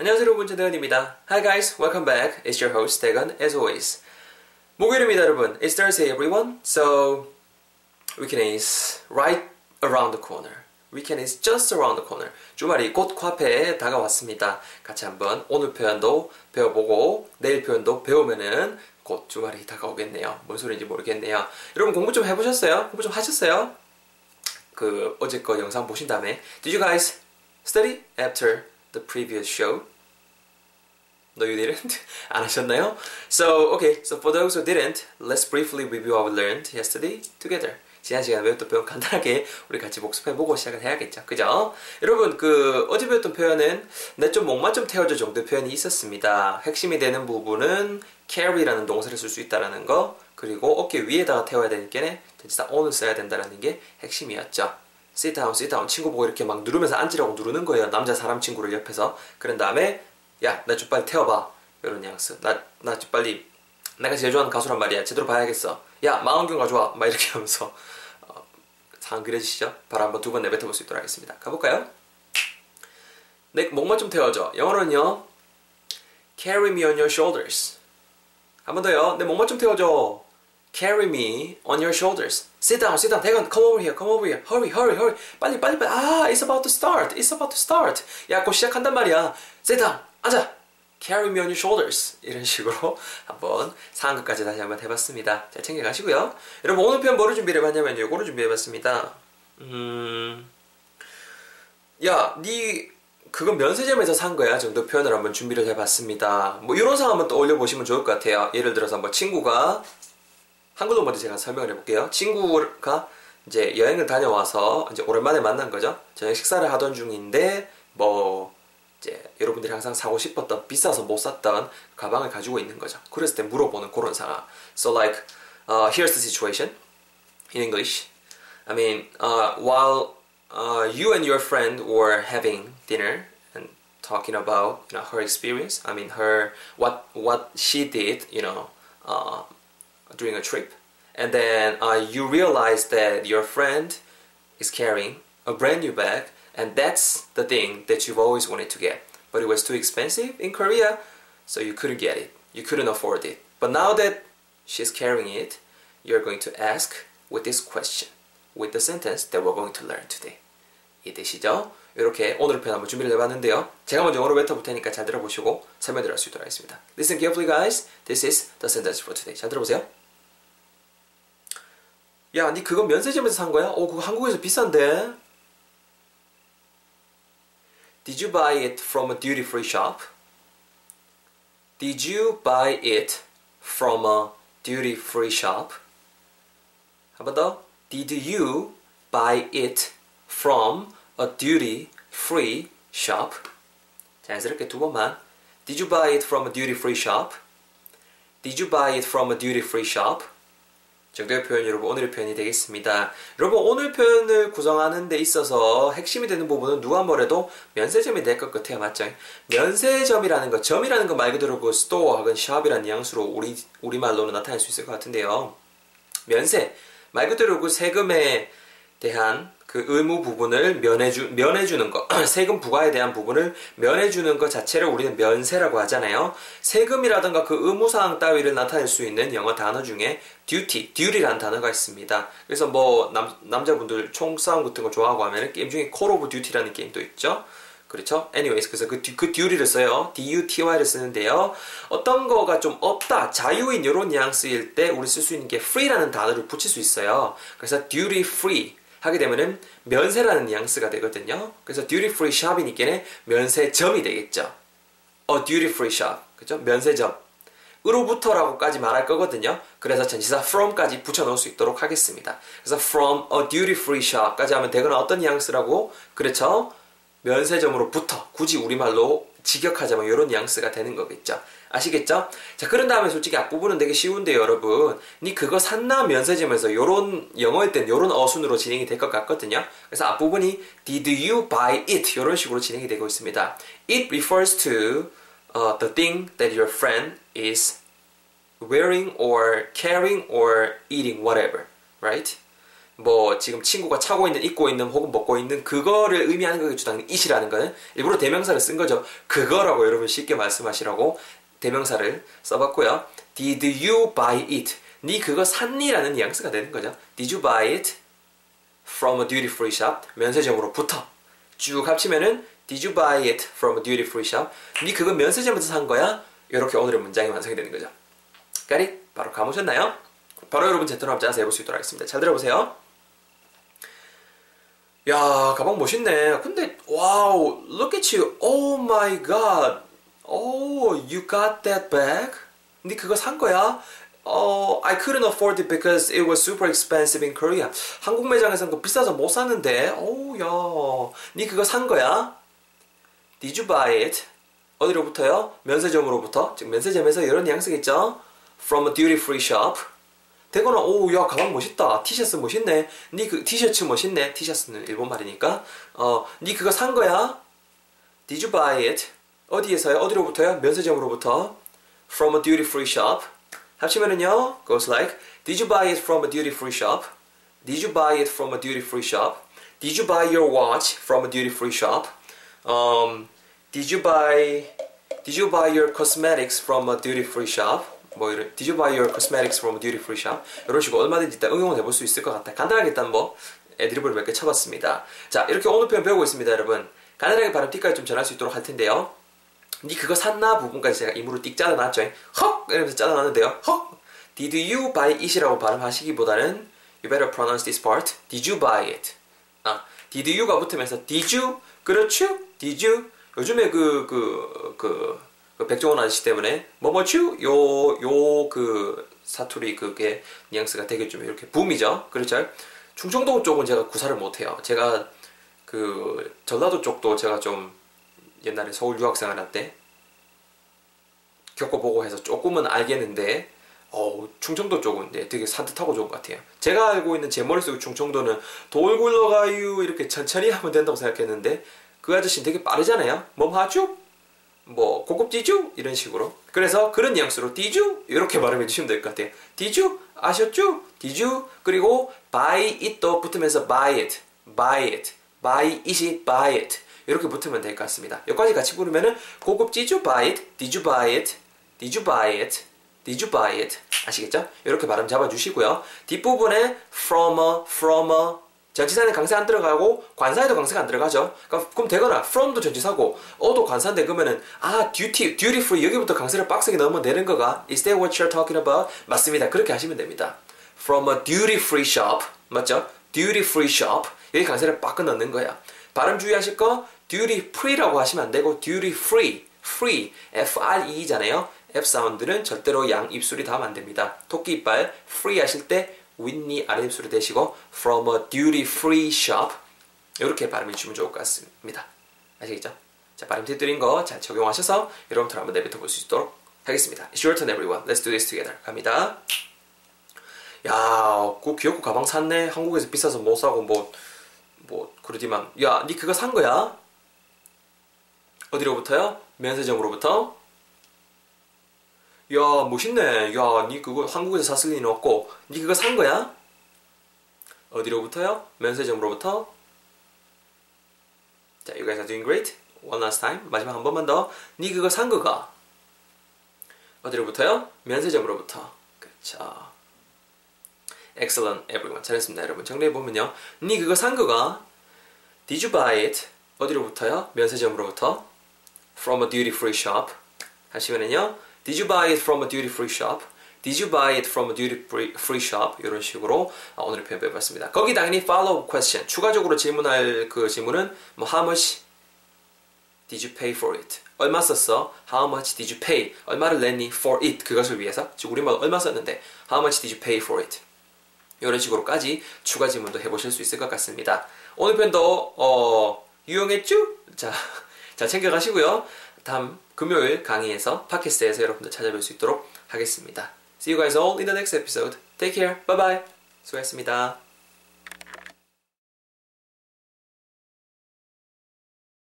안녕하세요 여러분 전대건입니다. Hi guys, welcome back. It's your host 대건 as always. 목요일입니다 여러분. It's Thursday everyone. So weekend is right around the corner. Weekend is just around the corner. 주말이 곧 코앞에 다가왔습니다. 같이 한번 오늘 표현도 배워보고 내일 표현도 배우면은 곧 주말이 다가오겠네요. 뭔 소리인지 모르겠네요. 여러분 공부 좀 해보셨어요? 공부 좀 하셨어요? 그 어제 거 영상 보신 다음에 Did you guys study after the previous show? No, you didn't? 안 하셨나요? So, okay, so for those who didn't, let's briefly review what we learned yesterday together. 지난 시간에 배웠던 표현 간단하게 우리 같이 복습해보고 시작을 해야겠죠. 그죠? 여러분, 그, 어제 배웠던 표현은 내 좀 목만 좀 태워줘 정도의 표현이 있었습니다. 핵심이 되는 부분은 carry라는 동사를 쓸 수 있다라는 거, 그리고 어깨 위에다가 태워야 되니까 진짜 on을 써야 된다는 게 핵심이었죠. Sit down. 친구 보고 이렇게 막 누르면서 앉으라고 누르는 거예요. 남자 사람 친구를 옆에서. 그런 다음에, 야, 나 좀 빨리 태워봐. 이런 뉘앙스. 나, 나 좀 빨리, 내가 제일 좋아하는 가수란 말이야. 제대로 봐야겠어. 야, 망원경 가져와. 막 이렇게 하면서. 어, 상황 그려지시죠? 바로 한번 두 번 내뱉어볼 수 있도록 하겠습니다. 가볼까요? 내 목만 좀 태워줘. 영어로는요. Carry me on your shoulders. 한 번 더요. 내 목만 좀 태워줘. Carry me on your shoulders. Sit down, sit down. 대건, come over here, come over here. Hurry, hurry, hurry. 빨리, 빨리, 빨리. 아, it's about to start. It's about to start. 야, 곧 시작한단 말이야. Sit down. 앉아. Carry me on your shoulders. 이런 식으로 한번 상황극까지 다시 한번 해봤습니다. 잘 챙겨가시고요. 여러분, 오늘 표현 뭐를 준비해봤냐면요. 이거를 준비해봤습니다. 음, 야, 니 그건 면세점에서 산 거야 정도 표현을 한번 준비를 해봤습니다. 뭐 이런 상황 한번 떠올려 보시면 좋을 것 같아요. 예를 들어서 뭐 친구가 한글로 먼저 제가 설명을 해볼게요. 친구가 이제 여행을 다녀와서 이제 오랜만에 만난 거죠. 저녁 식사를 하던 중인데 뭐 이제 여러분들이 항상 사고 싶었던 비싸서 못 샀던 가방을 가지고 있는 거죠. 그랬을 때 물어보는 그런 상황. So like uh, here's the situation in English. I mean uh, while uh, you and your friend were having dinner and talking about you know her experience. I mean her what what she did. You know. Uh, during a trip, and then uh, you realize that your friend is carrying a brand new bag, and that's the thing that you've always wanted to get, but it was too expensive in Korea, so you couldn't get it, you couldn't afford it. But now that she's carrying it, you're going to ask with this question, with the sentence that we're going to learn today. 이해되시죠? 이렇게 오늘 편 한번 준비를 해봤는데요. 제가 먼저 영어로 뱉어볼 테니까 잘 들어보시고 설명드릴 수 있도록 하겠습니다. Listen carefully, guys. This is the sentence for today. 잘 들어보세요. 야, 니 그거 면세점에서 산 거야? 어, 그거 한국에서 비싼데? Did you buy it from a duty free shop? Did you buy it from a duty free shop? 한 번 더. Did you buy it from a duty free shop? 자연스럽게 두 번만. Did you buy it from a duty free shop? Did you buy it from a duty free shop? 정도의 표현 여러분 오늘의 표현이 되겠습니다. 여러분 오늘 표현을 구성하는 데 있어서 핵심이 되는 부분은 누가 뭐래도 면세점이 될 것 같아요. 맞죠? 면세점이라는 거, 점이라는 거 말 그대로 그 store 혹은 shop이라는 뉘앙스로 우리, 우리말로는 나타낼 수 있을 것 같은데요. 면세, 말 그대로 그 세금에 대한 그 의무 부분을 면해주, 면해주는 것, 세금 부과에 대한 부분을 면해주는 것 자체를 우리는 면세라고 하잖아요. 세금이라든가 그 의무사항 따위를 나타낼 수 있는 영어 단어 중에 duty, duty라는 단어가 있습니다. 그래서 뭐 남, 남자분들 총싸움 같은 거 좋아하고 하면 게임 중에 Call of Duty라는 게임도 있죠. 그렇죠? anyways, 그래서 그, 그 duty를 써요. D-U-T-Y를 쓰는데요. 어떤 거가 좀 없다, 자유인 이런 뉘앙스일 때 우리 쓸 수 있는 게 free라는 단어를 붙일 수 있어요. 그래서 duty free. 하게 되면은 면세라는 뉘앙스가 되거든요. 그래서 duty free shop이니까 면세점이 되겠죠. a duty free shop. 그죠? 면세점. 으로부터라고까지 말할 거거든요. 그래서 전치사 from까지 붙여 넣을 수 있도록 하겠습니다. 그래서 from a duty free shop까지 하면 되거나 어떤 뉘앙스라고? 그렇죠? 면세점으로부터 굳이 우리말로 직역하자면 이런 뉘앙스가 되는 거겠죠. 아시겠죠? 자, 그런 다음에 솔직히 앞부분은 되게 쉬운데 여러분. 니 그거 샀나 면세점에서 요런, 영어일 땐 요런 어순으로 진행이 될 것 같거든요. 그래서 앞부분이 Did you buy it? 요런 식으로 진행이 되고 있습니다. It refers to uh, the thing that your friend is wearing or carrying or eating whatever. Right? 뭐 지금 친구가 차고 있는 입고 있는 혹은 먹고 있는 그거를 의미하는 거겠죠 당연히 it이라는 거는. 일부러 대명사를 쓴 거죠. 그거라고 여러분 쉽게 말씀하시라고 대명사를 써봤고요. Did you buy it? 니 그거 샀니라는 뉘앙스가 되는 거죠. Did you buy it from a duty free shop? 면세점으로부터. 쭉 합치면은 did you buy it from a duty free shop? 니 그거 면세점에서 산 거야? 이렇게 오늘의 문장이 완성이 되는 거죠. 까리? 바로 감 오셨나요? 바로 여러분 제대로 한번 짜서 해볼 수 있도록 하겠습니다. 잘 들어보세요 야 가방 멋있네 근데 wow look at you oh my god oh you got that bag 니 그거 산 거야 어, I couldn't afford it because it was super expensive in Korea. 한국 매장에서는 그 비싸서 못 샀는데, 어우, 야, 니 그거 산 거야? Did you buy it? 어디로부터요? 면세점으로부터. 즉, 면세점에서 이런 뉘앙스겠죠? From a duty free shop. 되거나, 오, 야, 가방 멋있다. 티셔츠 멋있네. 니 그, 티셔츠 멋있네. 티셔츠는 일본 말이니까. 어, 니 그거 산 거야? Did you buy it? 어디에서요? 어디로부터요? 면세점으로부터. From a duty free shop. 합치면은요, goes like, Did you buy it from a duty free shop? Did you buy it from a duty free shop? Did you buy your watch from a duty free shop? Um, did you buy Did you buy your cosmetics from a duty free shop? 뭐 이런 Did you buy your cosmetics from a duty free shop? 이런 식으로 얼마든지 일단 응용을 해볼 수 있을 것 같아. 간단하게 일단 뭐 애드리브를 몇 개 쳐봤습니다. 자 이렇게 오늘 표현 배우고 있습니다, 여러분. 간단하게 발음 띠까지 좀 전할 수 있도록 할 텐데요. 니 그거 샀나 부분까지 제가 임으로 띡 잘라놨죠. 헉 이러면서 잘라놨는데요. 헉 Did you buy it이라고 발음하시기보다는 You better pronounce this part. Did you buy it? 아, did you가 붙으면서 did you? 그렇죠? did you? 요즘에 그, 그, 그, 그 백종원 아저씨 때문에 뭐뭐추? 요, 요, 그, 사투리 그게 뉘앙스가 되게 좀 이렇게 붐이죠. 그렇죠? 충청도 쪽은 제가 구사를 못해요. 제가 그 전라도 쪽도 제가 좀 옛날에 서울 유학생활 할 때 겪어보고 해서 조금은 알겠는데 어 충청도 쪽은 네, 되게 산뜻하고 좋은 것 같아요. 제가 알고 있는 제 머릿속에 충청도는 돌 굴러가유 이렇게 천천히 하면 된다고 생각했는데 그 아저씨는 되게 빠르잖아요. 멈하죠? 뭐 고급지죠? 이런 식으로 그래서 그런 뉘앙스로 디주 이렇게 발음해 주시면 될 것 같아요. 디주 아셨죠? 디주 그리고 buy it도 붙으면서 buy it, buy it, buy it이 buy it 이렇게 붙으면 될 것 같습니다. 여기까지 같이 부르면은 고급 did you buy it? Did you buy it? Did you buy it? Did you buy it? 아시겠죠? 이렇게 발음 잡아 주시고요. 뒷부분에 from a, from a 전치사는 강세 안 들어가고 관사에도 강세가 안 들어가죠. 그러니까 그럼 되거나 from도 전치사고 어도 관사인데 그러면은 아 duty, duty free 여기부터 강세를 빡세게 넣으면 되는 거가 is that what you're talking about? 맞습니다. 그렇게 하시면 됩니다. from a duty free shop 맞죠? duty free shop 여기 강세를 빡 넣는 거야. 발음 주의하실 거 duty free라고 하시면 안 되고 duty free, free, F-R-E잖아요. F 사운드는 절대로 양 입술이 닿으면 안 됩니다. 토끼 이빨 free 하실 때 윗니 아래 입술이 대시고 from a duty free shop 이렇게 발음해 주시면 좋을 것 같습니다. 아시겠죠? 자, 발음 뒤뜨린 거 잘 적용하셔서 여러분들 한번 내뱉어 볼 수 있도록 하겠습니다. It's your turn everyone. Let's do this together. 갑니다. 야, 그 귀엽고 가방 샀네. 한국에서 비싸서 못 사고 뭐, 뭐, 그러지만. 야, 니 그거 산 거야? 어디로부터요? 면세점으로부터? 야, 멋있네. 야, 니 그거 한국에서 샀을 리는 없고, 니 그거 산 거야? 어디로부터요? 면세점으로부터? 자, you guys are doing great. One last time. 마지막 한 번만 더. 니 그거 산 거가? 어디로부터요? 면세점으로부터. 그쵸. Excellent, everyone. 잘했습니다, 여러분. 정리해보면요. 니 그거 산 거가? Did you buy it? 어디로부터요? 면세점으로부터? From a duty free shop. 하시면은요. Did you buy it from a duty free shop? Did you buy it from a duty free shop? 이런 식으로 오늘 표현 해봤습니다. 거기 당연히 follow question. 추가적으로 질문할 그 질문은 뭐 how much did you pay for it? 얼마 썼어? How much did you pay? 얼마를 냈니 for it? 그것을 위해서. 즉 우리말 얼마 썼는데 How much did you pay for it? 이런 식으로까지 추가 질문도 해보실 수 있을 것 같습니다. 오늘 편도 어, 유용했죠? 자, 자 챙겨가시고요. 다음 금요일 강의에서 팟캐스트에서 여러분들 찾아뵐 수 있도록 하겠습니다. See you guys all in the next episode. Take care. Bye bye. 수고하셨습니다.